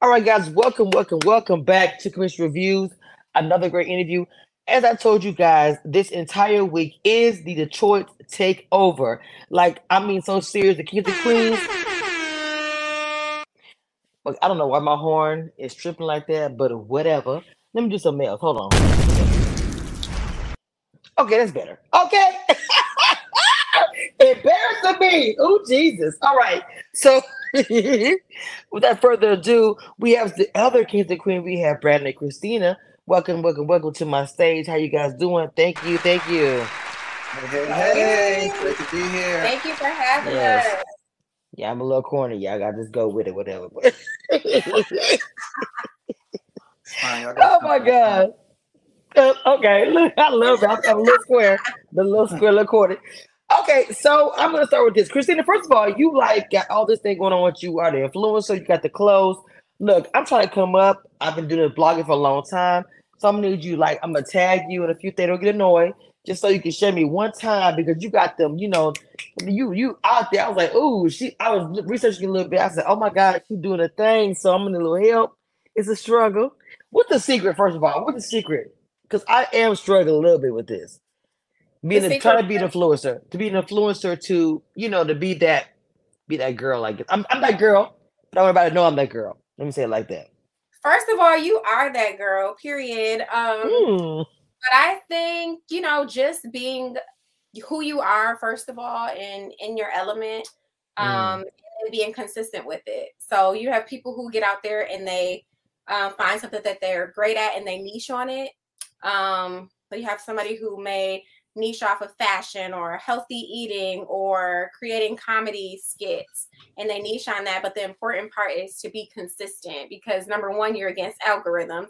All right, guys, welcome, welcome, welcome back to Cameshia Reviews. Another great interview. As I told you guys, this entire week is the Detroit takeover. Like, I mean, so serious. The Kings and Queens. Look, I don't know why my horn is tripping like that, but whatever. Let me do something else. Hold on. Okay, that's better. Okay. Embarrassing me. Oh, Jesus. All right. So, without further ado, we have the other Kings and Queen. We have Brandon and Kristina. Welcome, welcome, welcome to my stage. How you guys doing? Thank you, thank you. Hey, hey, hey. Great to be here. Thank you for having Yes. us. Yeah, I'm a little corny. Y'all gotta just go with it, whatever. Fine, oh my something. god. Uh, okay, look, I love that. I'm a little square, the little square, little corny. Okay, so I'm gonna start with this. Kristina, first of all, you like got all this thing going on with you. Are the influencer? You got the clothes. Look, I'm trying to come up. I've been doing blogging for a long time, so I'm gonna need you. Like, I'm gonna tag you in a few things. Don't get annoyed, just so you can share me one time because you got them. You know, you you out there. I was like, ooh, she. I was researching a little bit. I said, oh my god, she's doing a thing. So I'm gonna little help. It's a struggle. What's the secret? First of all, what's the secret? Because I am struggling a little bit with this. Being a, trying to be an influencer, to be an influencer, to you know, to be that, be that girl. Like I'm, I'm that girl, but I want everybody to know I'm that girl. Let me say it like that. First of all, you are that girl, period. Um, Hmm. but I think, you know, just being who you are, first of all, and in your element, um, and being consistent with it. So you have people who get out there and they uh, find something that they're great at and they niche on it. Um, but you have somebody who may niche off of fashion or healthy eating or creating comedy skits and they niche on that but the important part is to be consistent because number one you're against algorithms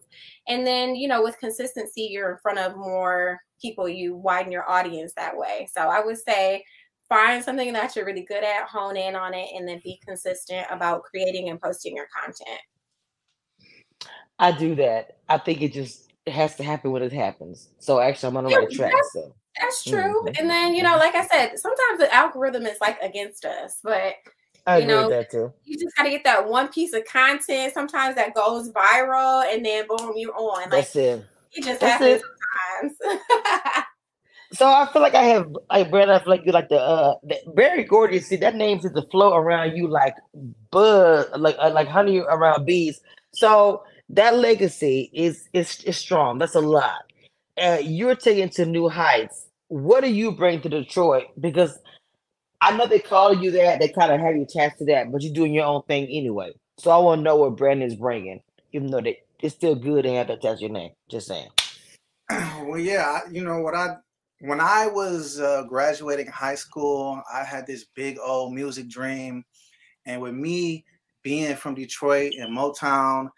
and then you know with consistency you're in front of more people you widen your audience that way so i would say find something that you're really good at hone in on it and then be consistent about creating and posting your content I do that. I think it just it has to happen when it happens. So actually, I'm on the right track. So that's true Mhm. and then you know like i said sometimes the algorithm is like against us but I You know, that too. you just got to get that one piece of content sometimes that goes viral and then boom you're on like That's it. it just That's happens it. sometimes So I feel like I have like Brad. I feel like you like the uh the, Berry Gordy. See that name seems to flow around you like bud, like uh, like honey around bees. So that legacy is is is strong. That's a lot. Uh, you're taking to new heights. What do you bring to Detroit? Because I know they call you that. They kind of have you attached to that, but you're doing your own thing anyway. So I want to know what Brandon is bringing, even though they, it's still good to have to attached to your name. Just saying. well, yeah, you know what I when I was uh, graduating high school, I had this big old music dream, and with me being from Detroit and Motown,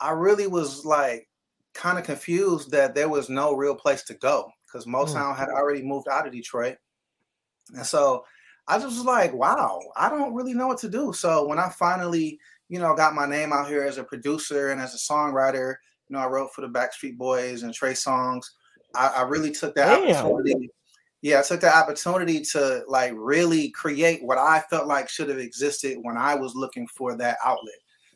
I really was like kind of confused that there was no real place to go because Motown mm. had already moved out of Detroit, and so I just was like, wow, I don't really know what to do. So when I finally, you know, got my name out here as a producer and as a songwriter, you know, I wrote for the Backstreet Boys and Trey Songz. I, I really took that Damn. opportunity. Yeah, I took that opportunity to like really create what I felt like should have existed when I was looking for that outlet.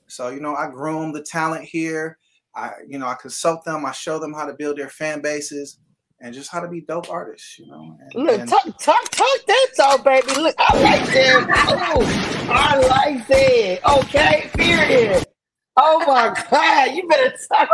So, you know, I groom the talent here. I, you know, I consult them, I show them how to build their fan bases and just how to be dope artists, you know. And, Look, and- talk, talk, talk that talk, baby. Look, I like that. Oh, I like that. Okay, period. Oh my God, you better talk.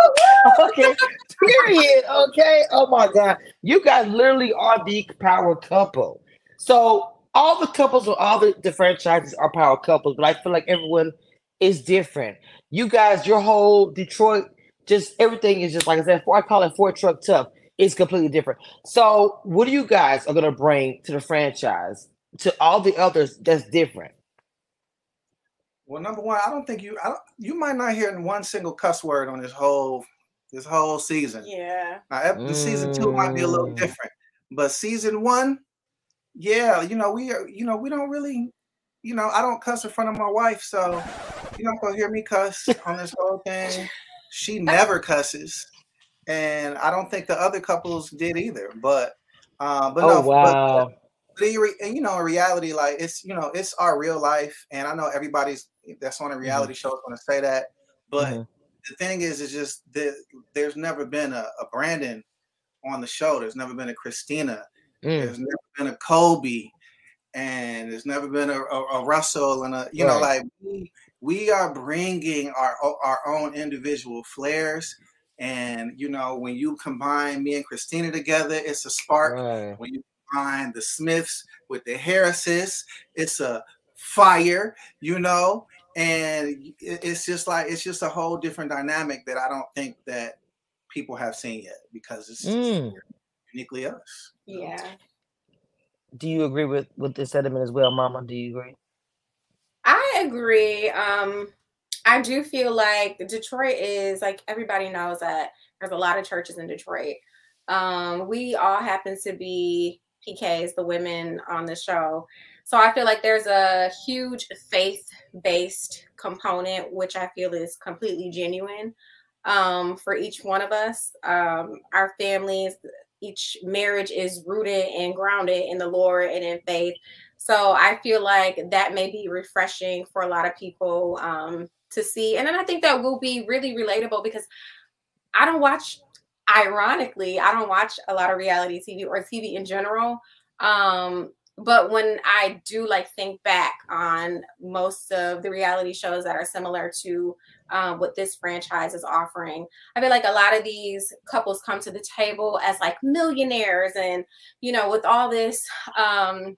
Okay, period. Okay. Oh my God, you guys literally are the power couple. So all the couples or all the, the franchises are power couples, but I feel like everyone is different. You guys, your whole Detroit, just everything is just like I said. I call it Ford Truck Tough. It's completely different. So, what do you guys are gonna bring to the franchise to all the others that's different? Well, number one, I don't think you I don't, you might not hear one single cuss word on this whole this whole season. yeah Now, ep- the season two might be a little Mm. different, but season one, yeah, you know we are, you know we don't really, you know I don't cuss in front of my wife, so you're not gonna hear me cuss on this whole thing. She never cusses, and I don't think the other couples did either. But, uh, but oh no, but- wow! and you know, in reality, like it's you know, it's our real life, and I know everybody's that's on a mm-hmm. reality mm-hmm. show is going to say that, but mm-hmm. the thing is, is just that there's never been a, a, Brandon on the show. There's never been a Kristina. Mm. There's never been a Kobe, and there's never been a, a, a Russell and a you right. know like we, we are bringing our our own individual flares and you know, when you combine me and Kristina together, it's a spark. Right. When you combine the Smiths with the Harrises, it's a fire, you know. And it's just like it's just a whole different dynamic that I don't think that people have seen yet because it's mm. uniquely us. Yeah. Do you agree with with this sentiment as well, Mama? Do you agree? I agree. Um, I do feel like Detroit is like everybody knows that there's a lot of churches in Detroit. Um, we all happen to be PKs, the women on the show. So I feel like there's a huge faith based component, which I feel is completely genuine um, for each one of us. Um, our families, each marriage is rooted and grounded in the Lord and in faith. So I feel like that may be refreshing for a lot of people. Um, to see. And then I think that will be really relatable because I don't watch, ironically, I don't watch a lot of reality TV or TV in general. Um, but when I do like think back on most of the reality shows that are similar to um, what this franchise is offering, I feel like a lot of these couples come to the table as like millionaires and, you know, with all this, um,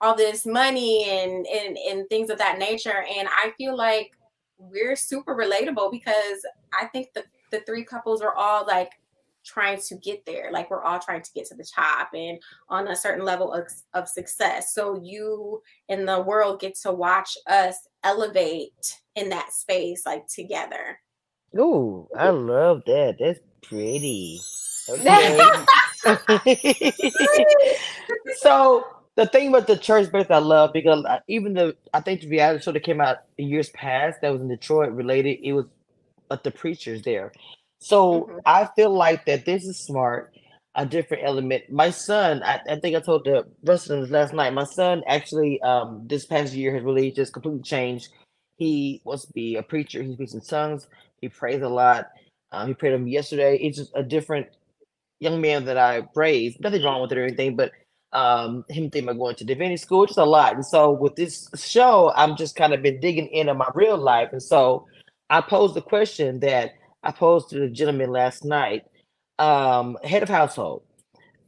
all this money and, and, and things of that nature. And I feel like we're super relatable because I think the, the three couples are all like trying to get there. Like we're all trying to get to the top and on a certain level of, of success. So you in the world get to watch us elevate in that space like together. Ooh, I love that. That's pretty. Okay. so the thing about the church birth I love because even the I think the reality show that came out years past that was in Detroit related, it was but the preachers there. So mm-hmm. I feel like that this is smart, a different element. My son, I, I think I told the residents last night, my son actually um this past year has really just completely changed. He wants to be a preacher, he speaks in tongues, he prays a lot. Um, he prayed him yesterday. It's just a different young man that I praise. Nothing wrong with it or anything, but um him thinking about going to divinity school just a lot. And so with this show i'm just kind of been digging into my real life. And so i posed the question that i posed to the gentleman last night um head of household.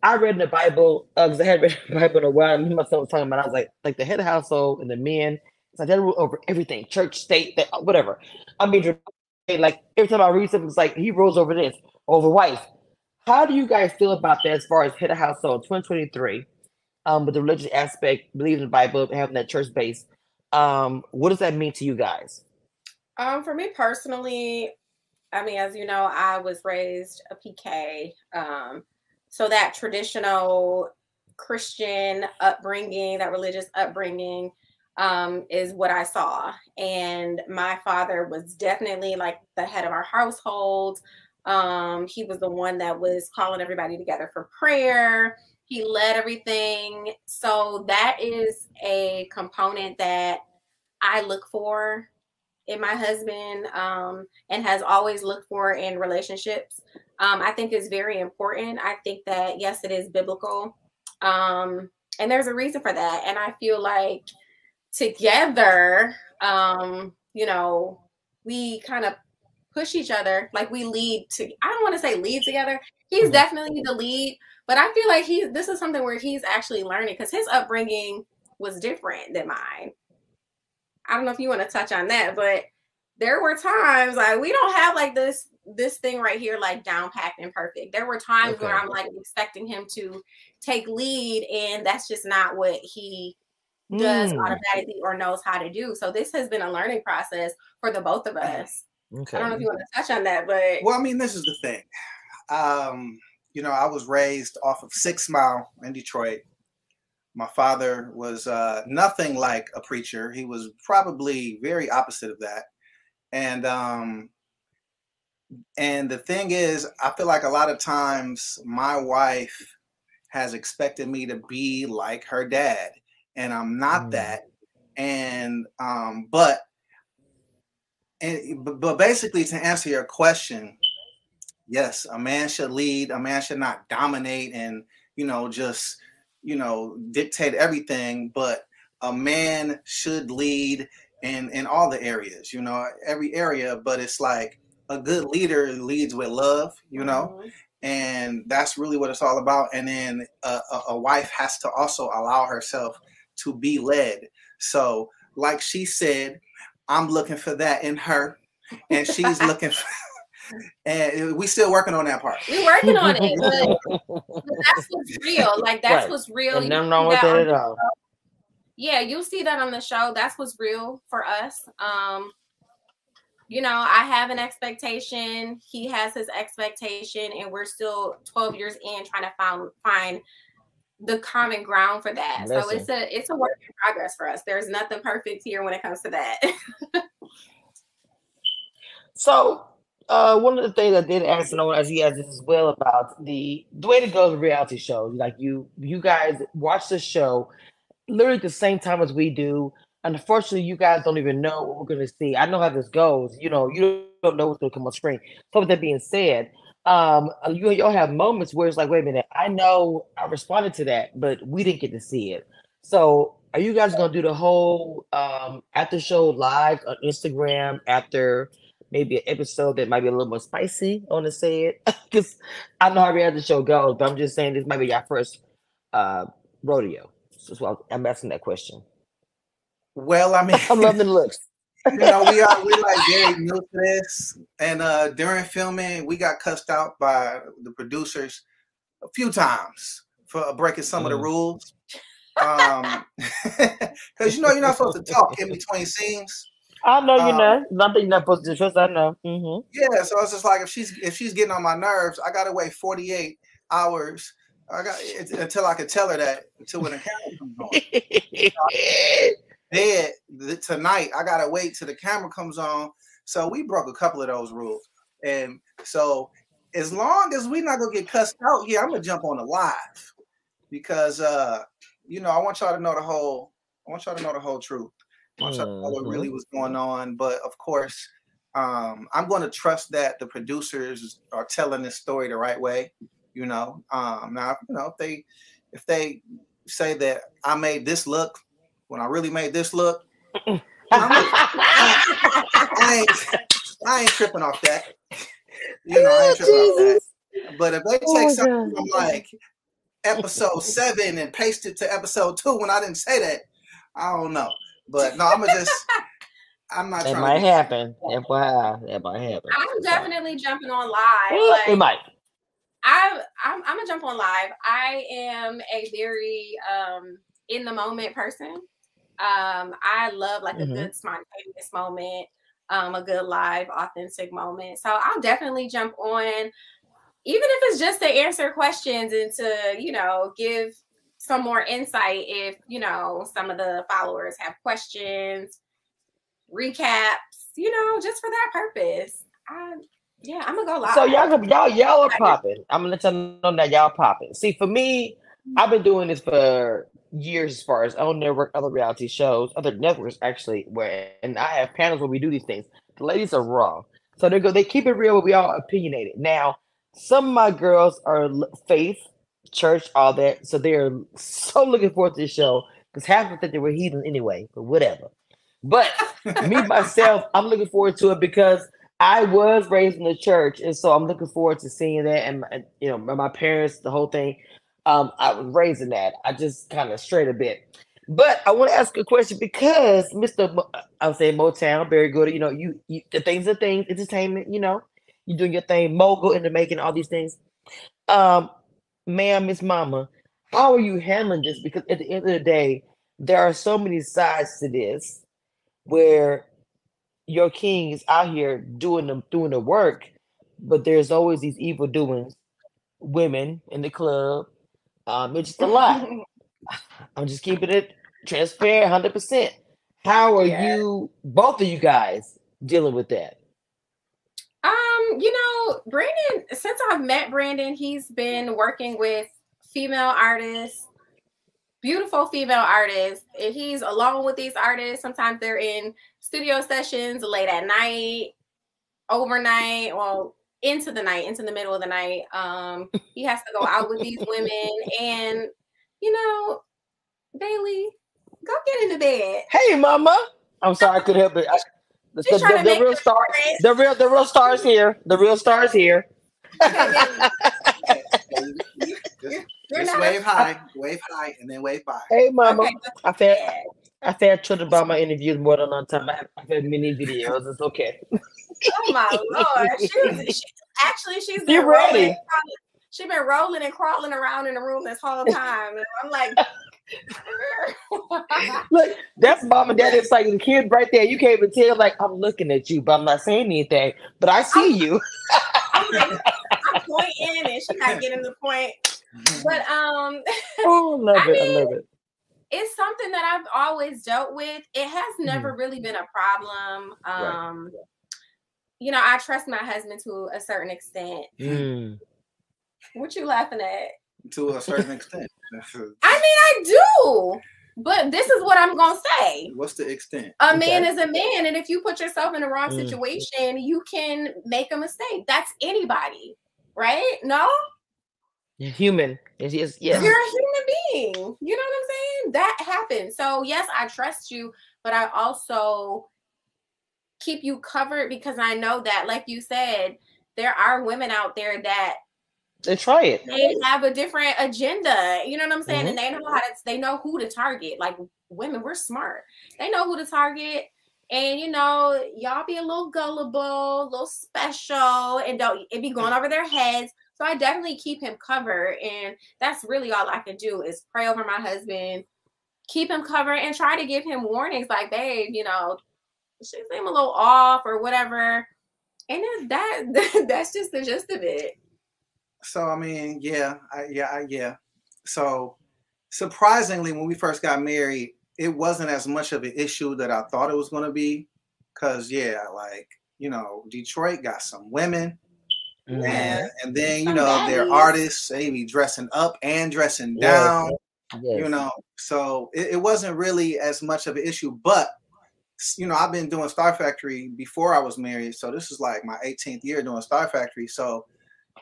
I read in the bible uh, i had read the bible in a while and myself was talking about i was like like the head of household and the men it's like they rule over everything church state that, whatever. I mean like every time i read something it's like he rules over this over wife. How do you guys feel about that as far as head of household 2023? Um, with the religious aspect, believing the Bible, having that church base. Um, what does that mean to you guys? Um, for me personally, I mean, as you know, I was raised a PK. Um, so that traditional Christian upbringing, that religious upbringing, um, is what I saw. And my father was definitely like the head of our household. Um, he was the one that was calling everybody together for prayer. He led everything. So that is a component that I look for in my husband um, and has always looked for in relationships. Um, I think is very important. I think that yes, it is biblical, um, and there's a reason for that. And I feel like together, um, you know, we kind of push each other. Like we lead to I don't want to say lead together. He's mm-hmm. definitely the lead, but I feel like he this is something where he's actually learning because his upbringing was different than mine. I don't know if you want to touch on that, but there were times like we don't have like this this thing right here like down packed and perfect. There were times okay. where I'm like expecting him to take lead and that's just not what he does mm. automatically or knows how to do. So this has been a learning process for the both of us. Okay. I don't know if you want to touch on that, but well, I mean, this is the thing. Um, you know, I was raised off of Six Mile in Detroit. My father was uh, nothing like a preacher. He was probably very opposite of that. And um, and the thing is, I feel like a lot of times my wife has expected me to be like her dad, and I'm not mm. that. And um, but and but basically to answer your question, yes, a man should lead. A man should not dominate and you know just you know dictate everything, but a man should lead in in all the areas. You know, every area. But it's like a good leader leads with love. You know. Mm-hmm. And that's really what it's all about. And then a, a, a wife has to also allow herself to be led. So, like she said, I'm looking for that in her, and she's looking for. And we still working on that part. We're working on it, but, but that's what's real. Like that's right. what's real. And nothing wrong with that at all. Yeah, you'll see that on the show. That's what's real for us. Um, you know, I have an expectation. He has his expectation, and we're still 12 years in trying to find find the common ground for that. Listen. So it's a it's a work in progress for us. There's nothing perfect here when it comes to that. so uh, one of the things I did ask Noah as he asked this as well about the the way to go to reality shows. Like you you guys watch the show literally the same time as we do. Unfortunately, you guys don't even know what we're gonna see. I know how this goes. You know, you don't know what's gonna come on screen. So with that being said, um, you you'll have moments where it's like, wait a minute, I know I responded to that, but we didn't get to see it. So are you guys gonna do the whole um after show live on Instagram after maybe an episode that might be a little more spicy I want to say it? Because I know how reality show goes, but I'm just saying this might be your first uh rodeo. So I'm asking that question. Well, I mean, I'm loving the looks you know, we are we like very new to this, and uh during filming, we got cussed out by the producers a few times for breaking some mm. of the mm. rules. Um, because you know you're not supposed to talk in between scenes. I know you're um, not. Nothing you're not supposed to trust. I know. Mm-hmm. Yeah, so it's just like if she's if she's getting on my nerves, I gotta wait 48 hours. I got until I can tell her that until when the camera comes on. bed tonight. I gotta wait till the camera comes on. So we broke a couple of those rules. And so as long as we're not gonna get cussed out, yeah, I'm gonna jump on the live because uh, you know, I want y'all to know the whole I want y'all to know the whole truth. I want y'all to know what really mm-hmm. was going on. But of course, um, I'm gonna trust that the producers are telling this story the right way. You know, um, now you know if they if they say that I made this look when I really made this look, I, I, ain't, I ain't tripping off that. You know, I ain't tripping off that. But if they take oh something from like episode seven and paste it to episode two when I didn't say that, I don't know. But no, I'm gonna just. I'm not. It might happen. FYI, that might happen. I'm definitely jumping on live. Like, it might. I, I'm, I'm gonna jump on live. I am a very um in the moment person. Um, I love like mm-hmm. a good spontaneous moment, um, a good live, authentic moment. So I'll definitely jump on, even if it's just to answer questions and to, you know, give some more insight if, you know, some of the followers have questions, recaps, you know, just for that purpose. I, yeah, I'm gonna go live. So y'all, y'all, y'all are popping. I'm gonna tell y'all that y'all popping. See, for me, I've been doing this for years as far as own network, other reality shows, other networks actually, where and I have panels where we do these things. The ladies are raw. So they go, they keep it real, but we all opinionated. Now, some of my girls are faith, church, all that. So they're so looking forward to the show because half of them they were heathen anyway, but whatever. But me myself, I'm looking forward to it because I was raised in the church, and so I'm looking forward to seeing that. And, you know, my parents, the whole thing. Um, I was raising that. I just kind of strayed a bit. But I want to ask a question because Mr. Mo- I would say Motown, very good. You know, you, you the things are things, entertainment. You know, you doing your thing, mogul into making all these things. Um, ma'am, Miss Mama, how are you handling this? Because at the end of the day, there are so many sides to this, where your king is out here doing the doing the work, but there's always these evil doings, women in the club, um, it's just a lot. I'm just keeping it transparent, hundred percent. How are yeah. you, both of you guys, dealing with that? Um, you know, Brandon. Since I've met Brandon, he's been working with female artists, beautiful female artists. If he's alone with these artists, sometimes they're in studio sessions late at night, overnight, well, into the night, into the middle of the night. Um, he has to go out with these women, and you know, Bailey, go get into bed. Hey, mama. I'm sorry, I couldn't help it. I, the, the, the, the real star, the real, the real stars here. The real stars here. Just wave high, wave high, and then wave bye. Hey, mama. Okay. I've had I've had children about my interviews more than one time. I've had many videos. It's okay. Oh my lord! She, she, actually, she's been ready. She's been rolling and crawling around in the room this whole time, and I'm like. Look, that's mom and dad. It's like the kid right there. You can't even tell. Like I'm looking at you, but I'm not saying anything. But I see I'm, you. I'm, like, I'm pointing, and she's not getting the point. But um, oh, love I it. Mean, I love it. It's something that I've always dealt with. It has never mm. really been a problem. Um, right. you know, I trust my husband to a certain extent. Mm. What you laughing at? To a certain extent. I mean, I do. But this is what I'm gonna say. What's the extent? A man okay. is a man, and if you put yourself in the wrong mm. situation, you can make a mistake. That's anybody, right? No, you're human. It's, it's, yes. You're a human being. You know what I'm saying? That happens. So yes, I trust you, but I also keep you covered because I know that, like you said, there are women out there that they try it. They have a different agenda. You know what I'm saying? Mm-hmm. And they know how to. They know who to target. Like women, we're smart. They know who to target. And you know, y'all be a little gullible, a little special, and don't it be going over their heads. So I definitely keep him covered. And that's really all I can do is pray over my husband, keep him covered, and try to give him warnings like, babe, you know, she seem a little off or whatever. And that that's just the gist of it. So I mean, yeah, I, yeah, I, yeah. So surprisingly, when we first got married, it wasn't as much of an issue that I thought it was going to be. Cause yeah, like you know, Detroit got some women Mm-hmm. And, and then you know they're artists, they be dressing up and dressing down. Yes. Yes. You know, so it, it, wasn't really as much of an issue. But you know, I've been doing Star Factory before I was married, so this is like my 18th year doing Star Factory. So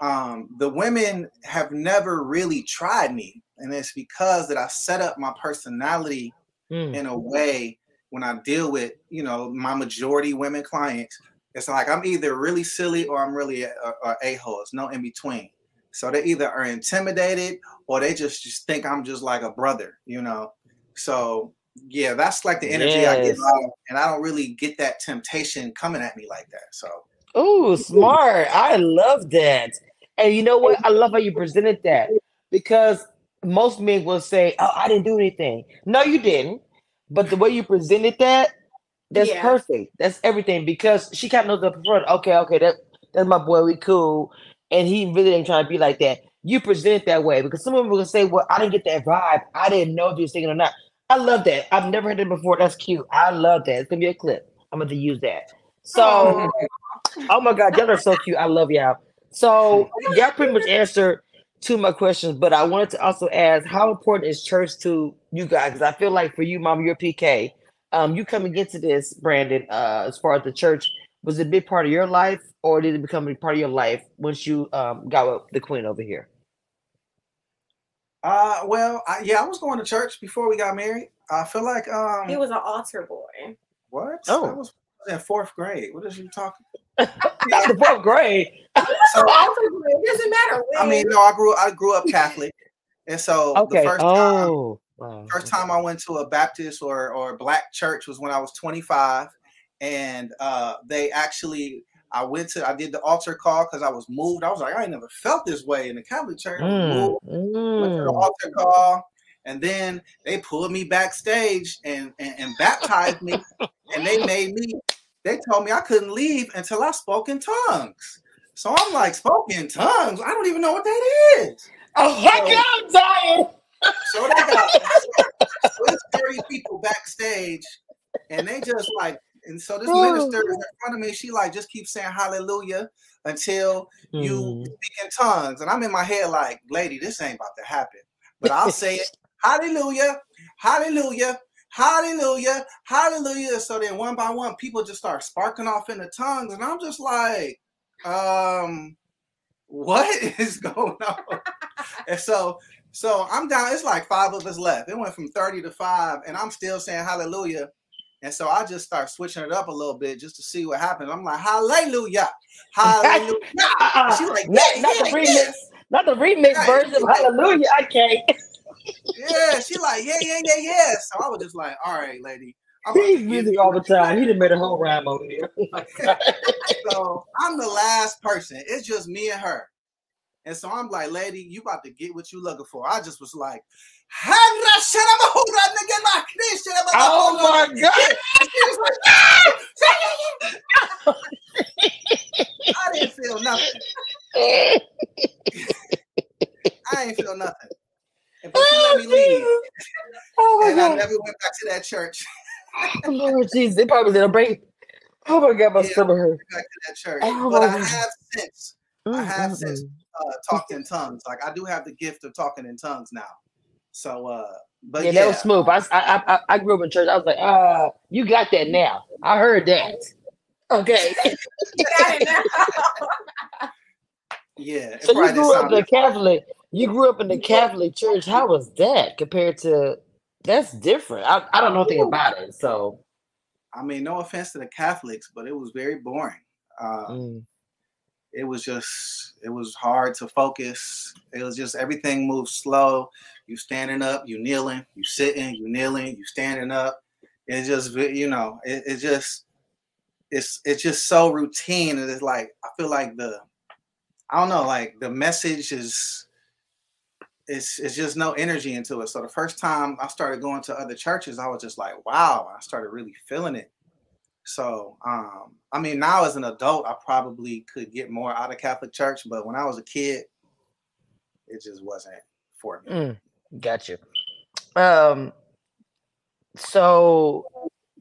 um, the women have never really tried me, and it's because that I set up my personality mm. in a way when I deal with you know my majority women clients it's like I'm either really silly or I'm really a, a, a hole. It's no in between. So they either are intimidated or they just just think I'm just like a brother, you know. So yeah, that's like the energy yes. I get and I don't really get that temptation coming at me like that. So oh, smart! I love that. And you know what? I love how you presented that because most men will say, "Oh, I didn't do anything." No, you didn't. But the way you presented that, that's yeah. perfect. That's everything because she kind of knows the front. Okay, okay, that that's my boy. We cool, and he really ain't trying to be like that. You present that way because some people will say, "Well, I didn't get that vibe. I didn't know if you were singing or not." I love that. I've never heard it before. That's cute. I love that. It's gonna be a clip. I'm gonna use that. So, oh. Oh, my god, y'all are so cute. I love y'all. So y'all pretty much answered two of my questions, but I wanted to also ask how important is church to you guys? Because I feel like for you, mom, you're PK um, you coming into this, Brandon, uh, as far as the church, was it a big part of your life, or did it become a part of your life once you um, got with the queen over here? Uh, well, I, yeah, I was going to church before we got married. I feel like um, he was an altar boy. What? Oh, I was in fourth grade. What is you talking? Not the fourth grade. so, it doesn't matter. When. I mean, no, I grew I grew up Catholic, and so okay. the first oh. time Wow. First time I went to a Baptist or or black church was when I was 25, and uh, they actually I went to I did the altar call because I was moved. I was like I ain't never felt this way in the Catholic church. Mm. Mm. Went to the mm. altar call, and then they pulled me backstage and and, and baptized me, and they made me. They told me I couldn't leave until I spoke in tongues. So I'm like, spoke in tongues. I don't even know what that is. Oh my so, God, I'm dying. So they got so 30 people backstage, and they just like And so this minister is in front of me. She like just keeps saying hallelujah until you Mm. speak in tongues. And I'm in my head like, lady, this ain't about to happen. But I'll say it. Hallelujah, hallelujah, hallelujah, hallelujah. So then one by one, people just start sparking off in the tongues. And I'm just like, um, what is going on? and so so I'm down. It's like five of us left. It went from 30 to five, and I'm still saying hallelujah. And so I just start switching it up a little bit just to see what happens. I'm like, hallelujah, hallelujah. Uh-uh. She like, not, yeah, not yeah, the remix, not the remix version of Hallelujah. I can't. yeah. She like, yeah, yeah, yeah, yeah. So I was just like, all right, lady. I'm He's music all the time. want." He done made a whole rhyme over here. So I'm the last person. It's just me and her. And so I'm like, lady, you about to get what you looking for. I just was like, oh my God. And she was like, "Ah!" I didn't feel nothing. I ain't feel nothing. And But she let me leave. Oh my And I never went back to that church. Oh, Lord Jesus. They probably did a break. Oh my God, my Yeah. stomach hurt. Back to that church. Oh But I God. have since I Mm, have mm, since mm. uh, talked in tongues. Like I do have the gift of talking in tongues now. So uh but yeah, yeah, that was smooth. I, I I I grew up in church. I was like, uh, you got that now. I heard that. Okay. You got it now. yeah. So you grew up sound the Catholic. You grew up in the Catholic Church. How was that compared to? That's different. I, I don't know anything about it. So I mean, no offense to the Catholics, but it was very boring. Uh, mm, it was just it was hard to focus it was just everything moved slow you standing up you kneeling you sitting you kneeling you standing up it's just you know it, it just it's it's just so routine and it's like i feel like the i don't know like the message is it's it's just no energy into it so the first time i started going to other churches i was just like wow i started really feeling it so, um, I mean, now as an adult, I probably could get more out of Catholic Church, but when I was a kid, it just wasn't for me. mm, got you. Um. So,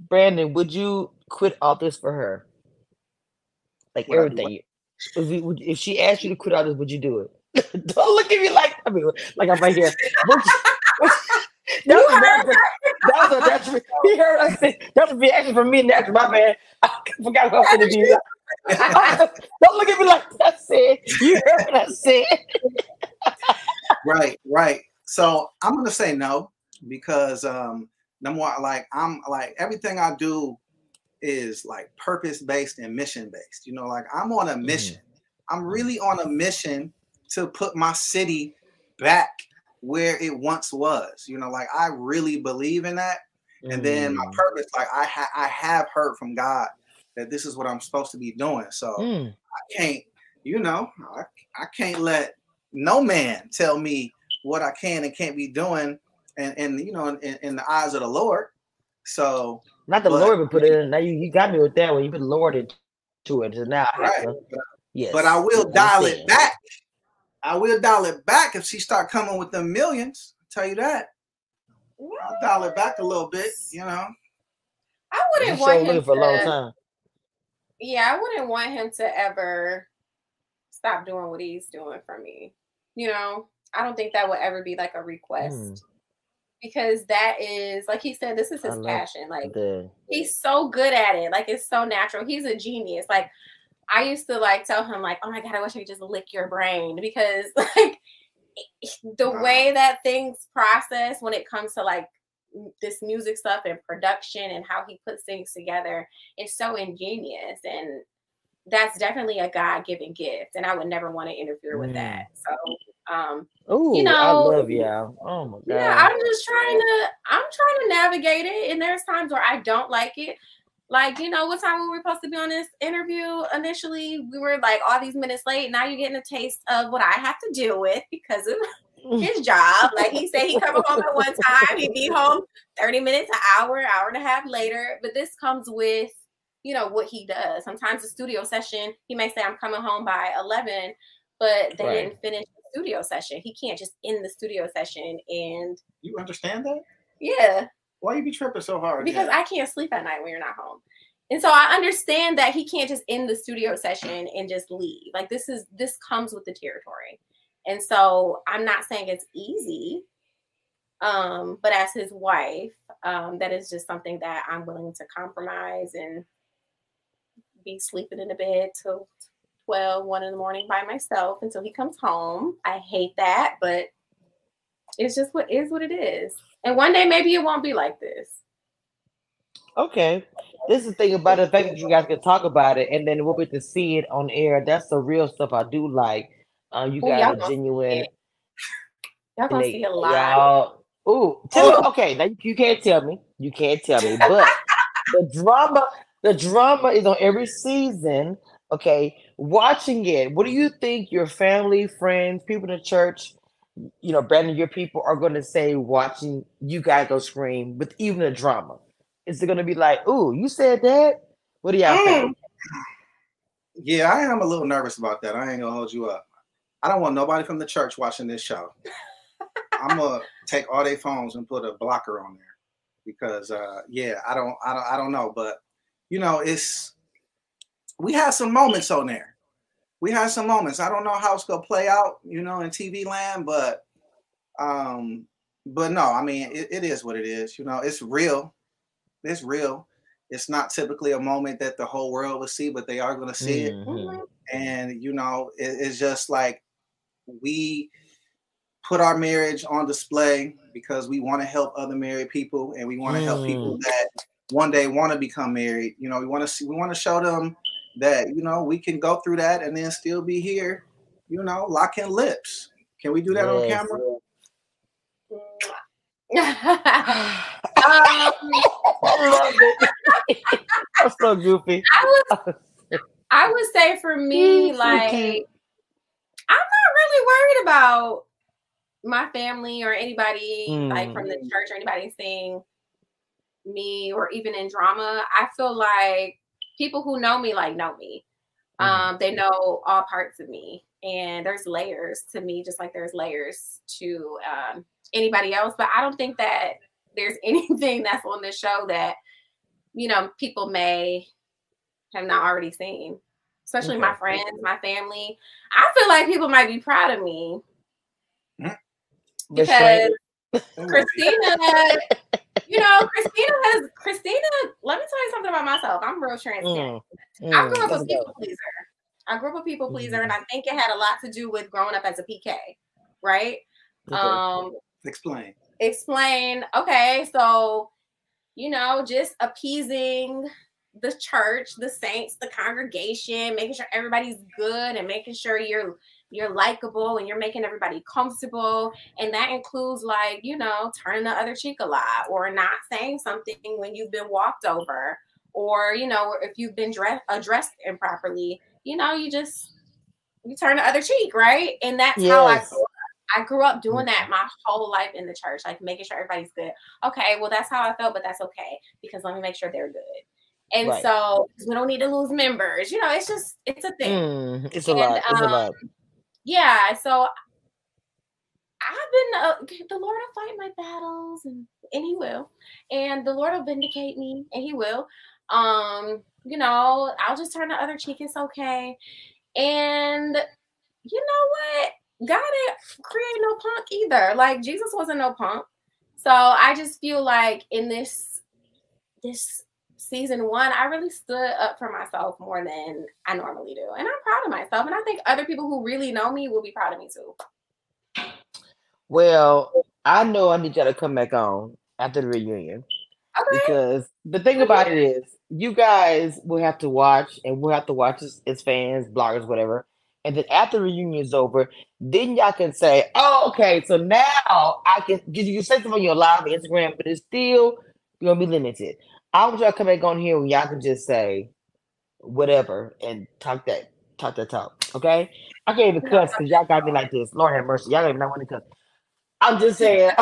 Brandon, would you quit all this for her? Like Would everything. If, you, would, if she asked you to quit all this, would you do it? Don't look at me like I mean, like I'm right here. Would you- that was, heard that, that was a that's re- he heard us say that's a reaction from me and that's my bad. I forgot what I was gonna do. Don't look at me like that said. You heard what I said. Right, right. So I'm gonna say no because um number one, like I'm like everything I do is like purpose based and mission based. You know, like I'm on a mission. I'm really on a mission to put my city back where it once was. You know, like I really believe in that. And then my Mm, purpose, like I ha- I have heard from God that this is what I'm supposed to be doing. So mm, I can't, you know, I, I can't let no man tell me what I can and can't be doing, and and you know, in, in the eyes of the Lord. So Not the But- Lord would put it in. Now you, you got me with that one. You put the Lord into it. So now I right, to, yes. but I will dial it back. I will dial it back if she start coming with the millions. I'll tell you that. I'll dial it back a little bit. You know. I wouldn't sure want him looking for a long to. time. Yeah, I wouldn't want him to ever stop doing what he's doing for me. You know, I don't think that would ever be like a request Mm, because that is, like he said, this is his love passion. Like the he's so good at it. Like it's so natural. He's a genius. Like I used to like tell him like, "Oh my god, I wish I could just lick your brain," because like the way that things process when it comes to like this music stuff and production and how he puts things together is so ingenious and that's definitely a god-given gift and i would never want to interfere with that so um Ooh, I know, i love y'all. Oh my god. yeah, I'm just trying to I'm trying to navigate it. And there's times where I don't like it. Like, you know, what time were we were supposed to be on this interview initially? We were like all these minutes late. Now you're getting a taste of what I have to deal with because of mm. his job. Like he said he come home at one time, he'd be home 30 minutes, an hour, hour and a half later. But this comes with, you know, what he does. Sometimes a studio session, he may say I'm coming home by 11, but they Right. didn't finish the studio session. He can't just end the studio session and You understand that? yeah, Why you be tripping so hard? because yeah? I can't sleep at night when you're not home. and so I understand that he can't just end the studio session and just leave. Like this is this comes with the territory. And so I'm not saying it's easy. Um, but as his wife, um, that is just something that I'm willing to compromise and be sleeping in the bed till 12, 1 in the morning by myself until he comes home. I hate that, but it's just what is what it is. And one day maybe it won't be like this. Okay. This is the thing about the fact that you guys can talk about it and then we'll get to see it on air. That's the real stuff I do like. Um, you guys are genuine. Y'all gonna They- see a lot. Ooh, tell me, okay, now you can't tell me. You can't tell me, but the drama, the drama is on every season. Okay, watching it, what do you think your family, friends, people in the church, you know, Brandon, your people are going to say watching you guys go scream with even the drama? Is it going to be like, ooh, you said that? What do y'all think? Yeah, I am a little nervous about that. I ain't gonna hold you up. I don't want nobody from the church watching this show. I'm gonna take all their phones and put a blocker on there because uh yeah, I don't I don't I don't know, but you know, it's we have some moments on there. We had some moments. I don't know how it's gonna play out, you know, in TV land, but um but no, I mean it, it is what it is, you know, it's real. It's real. It's not typically a moment that the whole world will see, but they are gonna see it Mhm. and you know it, it's just like we put our marriage on display because we want to help other married people and we want to help people that one day want to become married you know we want to see we want to show them that you know we can go through that and then still be here you know locking lips can we do that on Yes. camera I love it. That's so goofy. I would I would say for me, Mm, like cute. I'm not really worried about my family or anybody like from the Mm. church or anybody seeing me or even in drama. I feel like people who know me like know me. Mhm. Um, they know all parts of me, and there's layers to me, just like there's layers to um, anybody else. But I don't think that there's anything that's on this show that you know people may have not already seen, especially my friends, my family. I feel like people might be proud of me But because Kristina, you know, Kristina has Kristina. Let me tell you something about myself. I'm real transparent. Mm, I mm, grew up a people go. pleaser. I grew up a people pleaser, and Mhm. I think it had a lot to do with growing up as a PK, right? Okay. Um, explain explain. Okay, so you know, just appeasing the church, the saints, the congregation, making sure everybody's good and making sure you're you're likable and you're making everybody comfortable. And that includes like, you know, turning the other cheek a lot or not saying something when you've been walked over or, you know, if you've been dressed addressed improperly, you know, you just you turn the other cheek, right? And that's how I grew up. I grew up doing that my whole life in the church, like making sure everybody's good. Okay, well, that's how I felt, but that's okay because let me make sure they're good. And Right. so we don't need to lose members. You know, it's just it's a thing. Mm, it's a And, lot. It's a um, lot. Yeah. So I've been uh, the Lord will fight my battles, and and He will, and the Lord will vindicate me, and He will. Um, you know, I'll just turn the other cheek. It's okay. And you know what? God didn't create no punk either. Like Jesus wasn't no punk. So I just feel like in this this season one, I really stood up for myself more than I normally do. And I'm proud of myself. And I think other people who really know me will be proud of me too. Well, I know I need y'all to come back on after the reunion Okay. because the thing about it is, you guys will have to watch, and we'll have to watch as, as fans, bloggers, whatever. And then after the reunion is over, then y'all can say, "Oh, okay, so now I can." You can say something on your live Instagram, but it's still gonna be limited. I want y'all to come back on here when y'all can just say whatever and talk that talk that talk. Okay, I can't even cuss because y'all got me like this. Lord have mercy, y'all don't even know when to cuss. I'm just saying.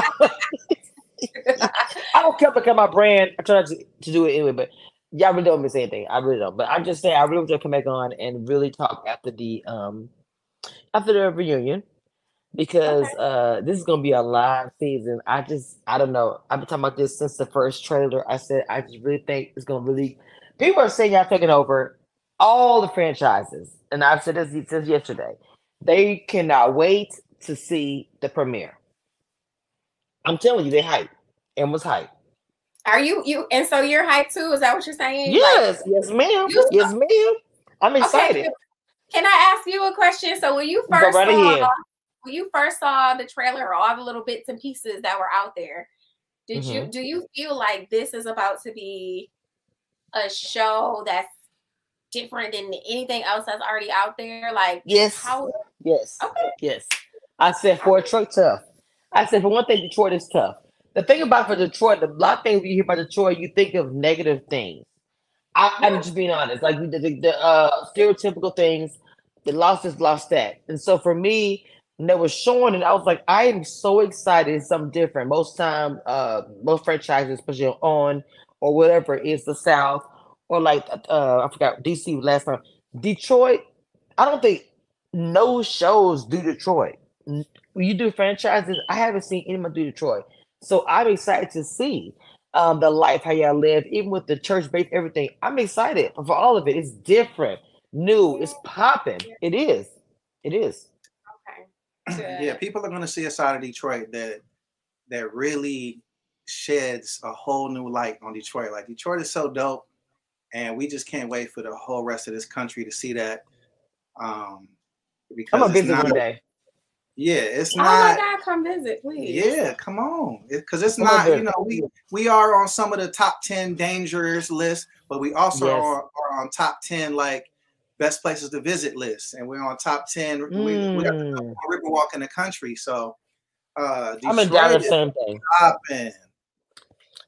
I don't care because my brand. I try to, to do it anyway, but y'all really don't miss anything. I really don't. But I'm just saying, I really want to come back on and really talk after the um after the reunion because uh this is gonna be a live season. I just I don't know. I've been talking about this since the first trailer. I said I just really think it's gonna really People are saying y'all taking over all the franchises, and I've said this since yesterday. They cannot wait to see the premiere. I'm telling you, they hype. and was hype. Are you you and so you're hyped too? Is that what you're saying? Yes, like, yes, ma'am. Yes, ma'am. I'm excited. Okay. Can I ask you a question? So when you first right saw ahead. When you first saw the trailer or all the little bits and pieces that were out there, did mm-hmm. you do you feel like this is about to be a show that's different than anything else that's already out there? Like yes, how yes, okay. yes. I said for Detroit tough. I said for one thing, Detroit is tough. The thing about for Detroit, the lot of things you hear about Detroit, you think of negative things. I, am just being honest, like the, the, the uh, stereotypical things. The lost is lost that, and so for me, when they were showing it, I was like, I am so excited. It's something different. Most time, uh, most franchises, especially on or whatever, is the South or like uh, I forgot DC last time. Detroit, I don't think no shows do Detroit. When you do franchises, I haven't seen anyone do Detroit. So I'm excited to see um, the life, how y'all live, even with the church base, everything. I'm excited for all of it. It's different, new, it's popping. It is. It is. Okay. Yeah, people are gonna see a side of Detroit that that really sheds a whole new light on Detroit. Like Detroit is so dope, and we just can't wait for the whole rest of this country to see that. Um, because I'm gonna visit one day. Yeah, it's not. Oh my God, come visit, please. Yeah, come on. Because it, it's not, you know, we we are on some of the top 10 dangerous lists, but we also yes. are, are, on top 10 like best places to visit list, And we're on top 10. Mm. We, we got the mm. Riverwalk in the country. So uh I'm in Dallas, same thing. Popping.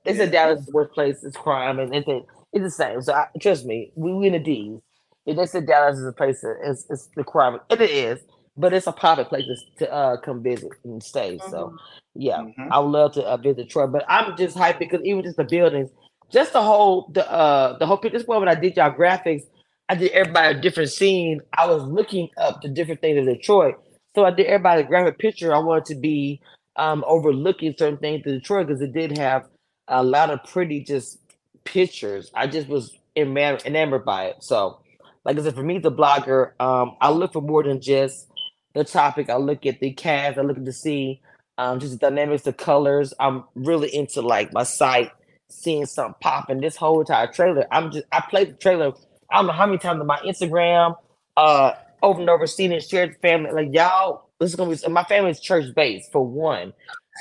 It's yeah. a Dallas workplace, it's crime, and it's, it's the same. So I, trust me, we, we in the D's. They said Dallas is a place that is it's the crime. It is but it's a private place to uh, come visit and stay. Mm-hmm. So, yeah, mm-hmm. I would love to uh, visit Troy. But I'm just hyped because even just the buildings, just the whole the uh the whole picture. This one when I did y'all graphics, I did everybody a different scene. I was looking up the different things in Detroit, so I did everybody a graphic picture. I wanted to be um overlooking certain things in Detroit because it did have a lot of pretty just pictures. I just was enamored by it. So, like I said, for me, the blogger, um, I look for more than just the topic. I look at the cast. I look at the scene, um, just the dynamics, the colors. I'm really into like my site, seeing something popping. This whole entire trailer. I'm just I played the trailer. I don't know how many times on my Instagram, uh, over and over, seen it, shared family. Like y'all, this is gonna be my family's church based for one.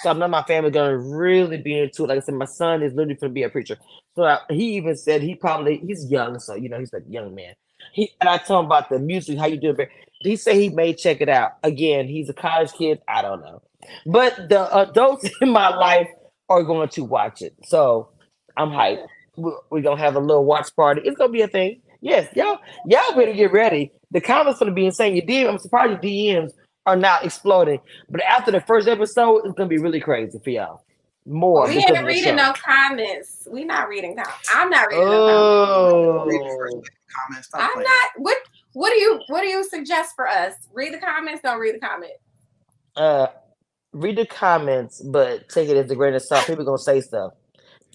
So I know my family gonna really be into it. Like I said, my son is literally gonna be a preacher. So I, he even said he probably he's young, so you know he's a young man. He and I told him about the music, how you do it. He said he may check it out. Again, he's a college kid. I don't know. But the adults in my life are going to watch it. So I'm hyped. We're gonna have a little watch party. It's gonna be a thing. Yes, y'all, y'all better get ready. The comments gonna be insane. Your DM, I'm surprised your DMs are not exploding. But after the first episode, it's gonna be really crazy for y'all. More. We ain't reading no comments. We not reading comments. I'm not reading oh. no comments. comments. I'm not. What what do you What do you suggest for us? Read the comments. Don't read the comments. Uh, read the comments, but take it as a grain of salt. People gonna say stuff.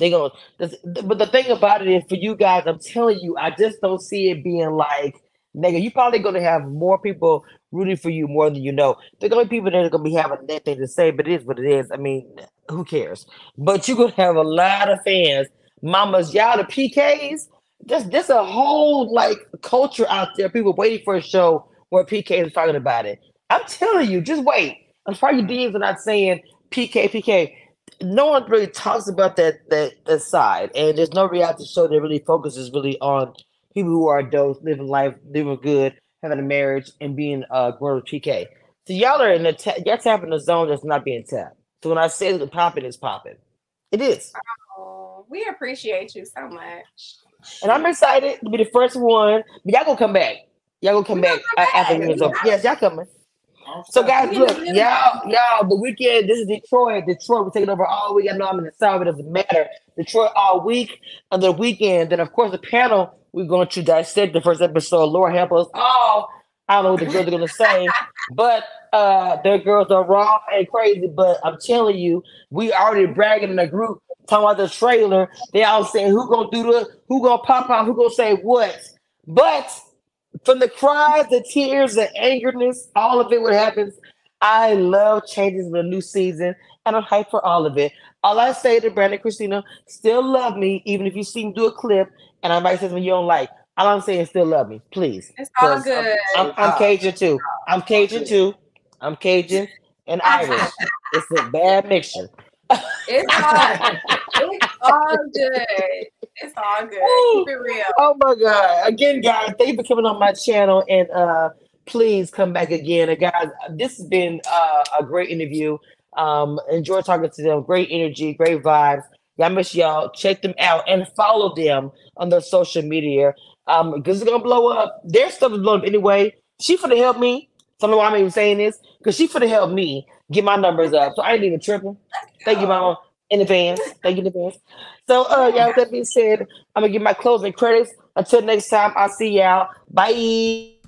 They gonna. But the thing about it is, for you guys, I'm telling you, I just don't see it being like nigga. You probably gonna have more people rooting for you more than you know. There gonna be people that are gonna be having that thing to say, but it is what it is. I mean, who cares? But you're gonna have a lot of fans. Mamas, y'all the PKs there's there's a whole like culture out there. People waiting for a show where PK is talking about it. I'm telling you, just wait. I'm sorry your DMs are not saying PK, PK. No one really talks about that that that side, and there's no reality show that really focuses really on people who are adults, living life, living good, having a marriage, and being uh grown with PK. So y'all are in the ta- y'all tapping the zone that's not being tapped. So when I say the popping is popping, it is. Oh, we appreciate you so much. And I'm excited to be the first one. But y'all gonna come back. Y'all gonna come back, come back after the. Yes, y'all coming. So guys, look, y'all, y'all, the weekend. This is Detroit. Detroit, we're taking over all week. I know I'm in the South, it doesn't matter. Detroit all week and the weekend. Then of course the panel, we're going to dissect the first episode. Lord help us all. I don't know what the girls are gonna say, but uh their girls are raw and crazy. But I'm telling you, we already bragging in the group talking about the trailer. They all saying who gonna do the who gonna pop out, who gonna say what. But from the cries, the tears, the angerness, all of it, what happens, I love changes in the new season and I'm hyped for all of it. All I say to Brandon Kristina, still love me, even if you see me do a clip and I might say something you don't like. All I'm saying is still love me, please. It's all good. I'm, I'm, I'm Cajun too. I'm Cajun too. I'm Cajun and Irish. it's a bad mixture. It's all, it's all good. It's all good. Keep it real. Oh my god! Again, guys, thank you for coming on my channel, and uh, please come back again. And guys, this has been uh, a great interview. Um, enjoy talking to them. Great energy, great vibes. Y'all miss y'all. Check them out and follow them on their social media. Um, because it's gonna blow up. Their stuff is blowing up anyway. She for to help me. So I don't know why I'm even saying this because she to help me get my numbers up. So I ain't even tripping. Thank you, mama. In advance. Thank you in advance. So uh yeah, with that being said, I'm gonna give my closing credits. Until next time, I'll see y'all. Bye.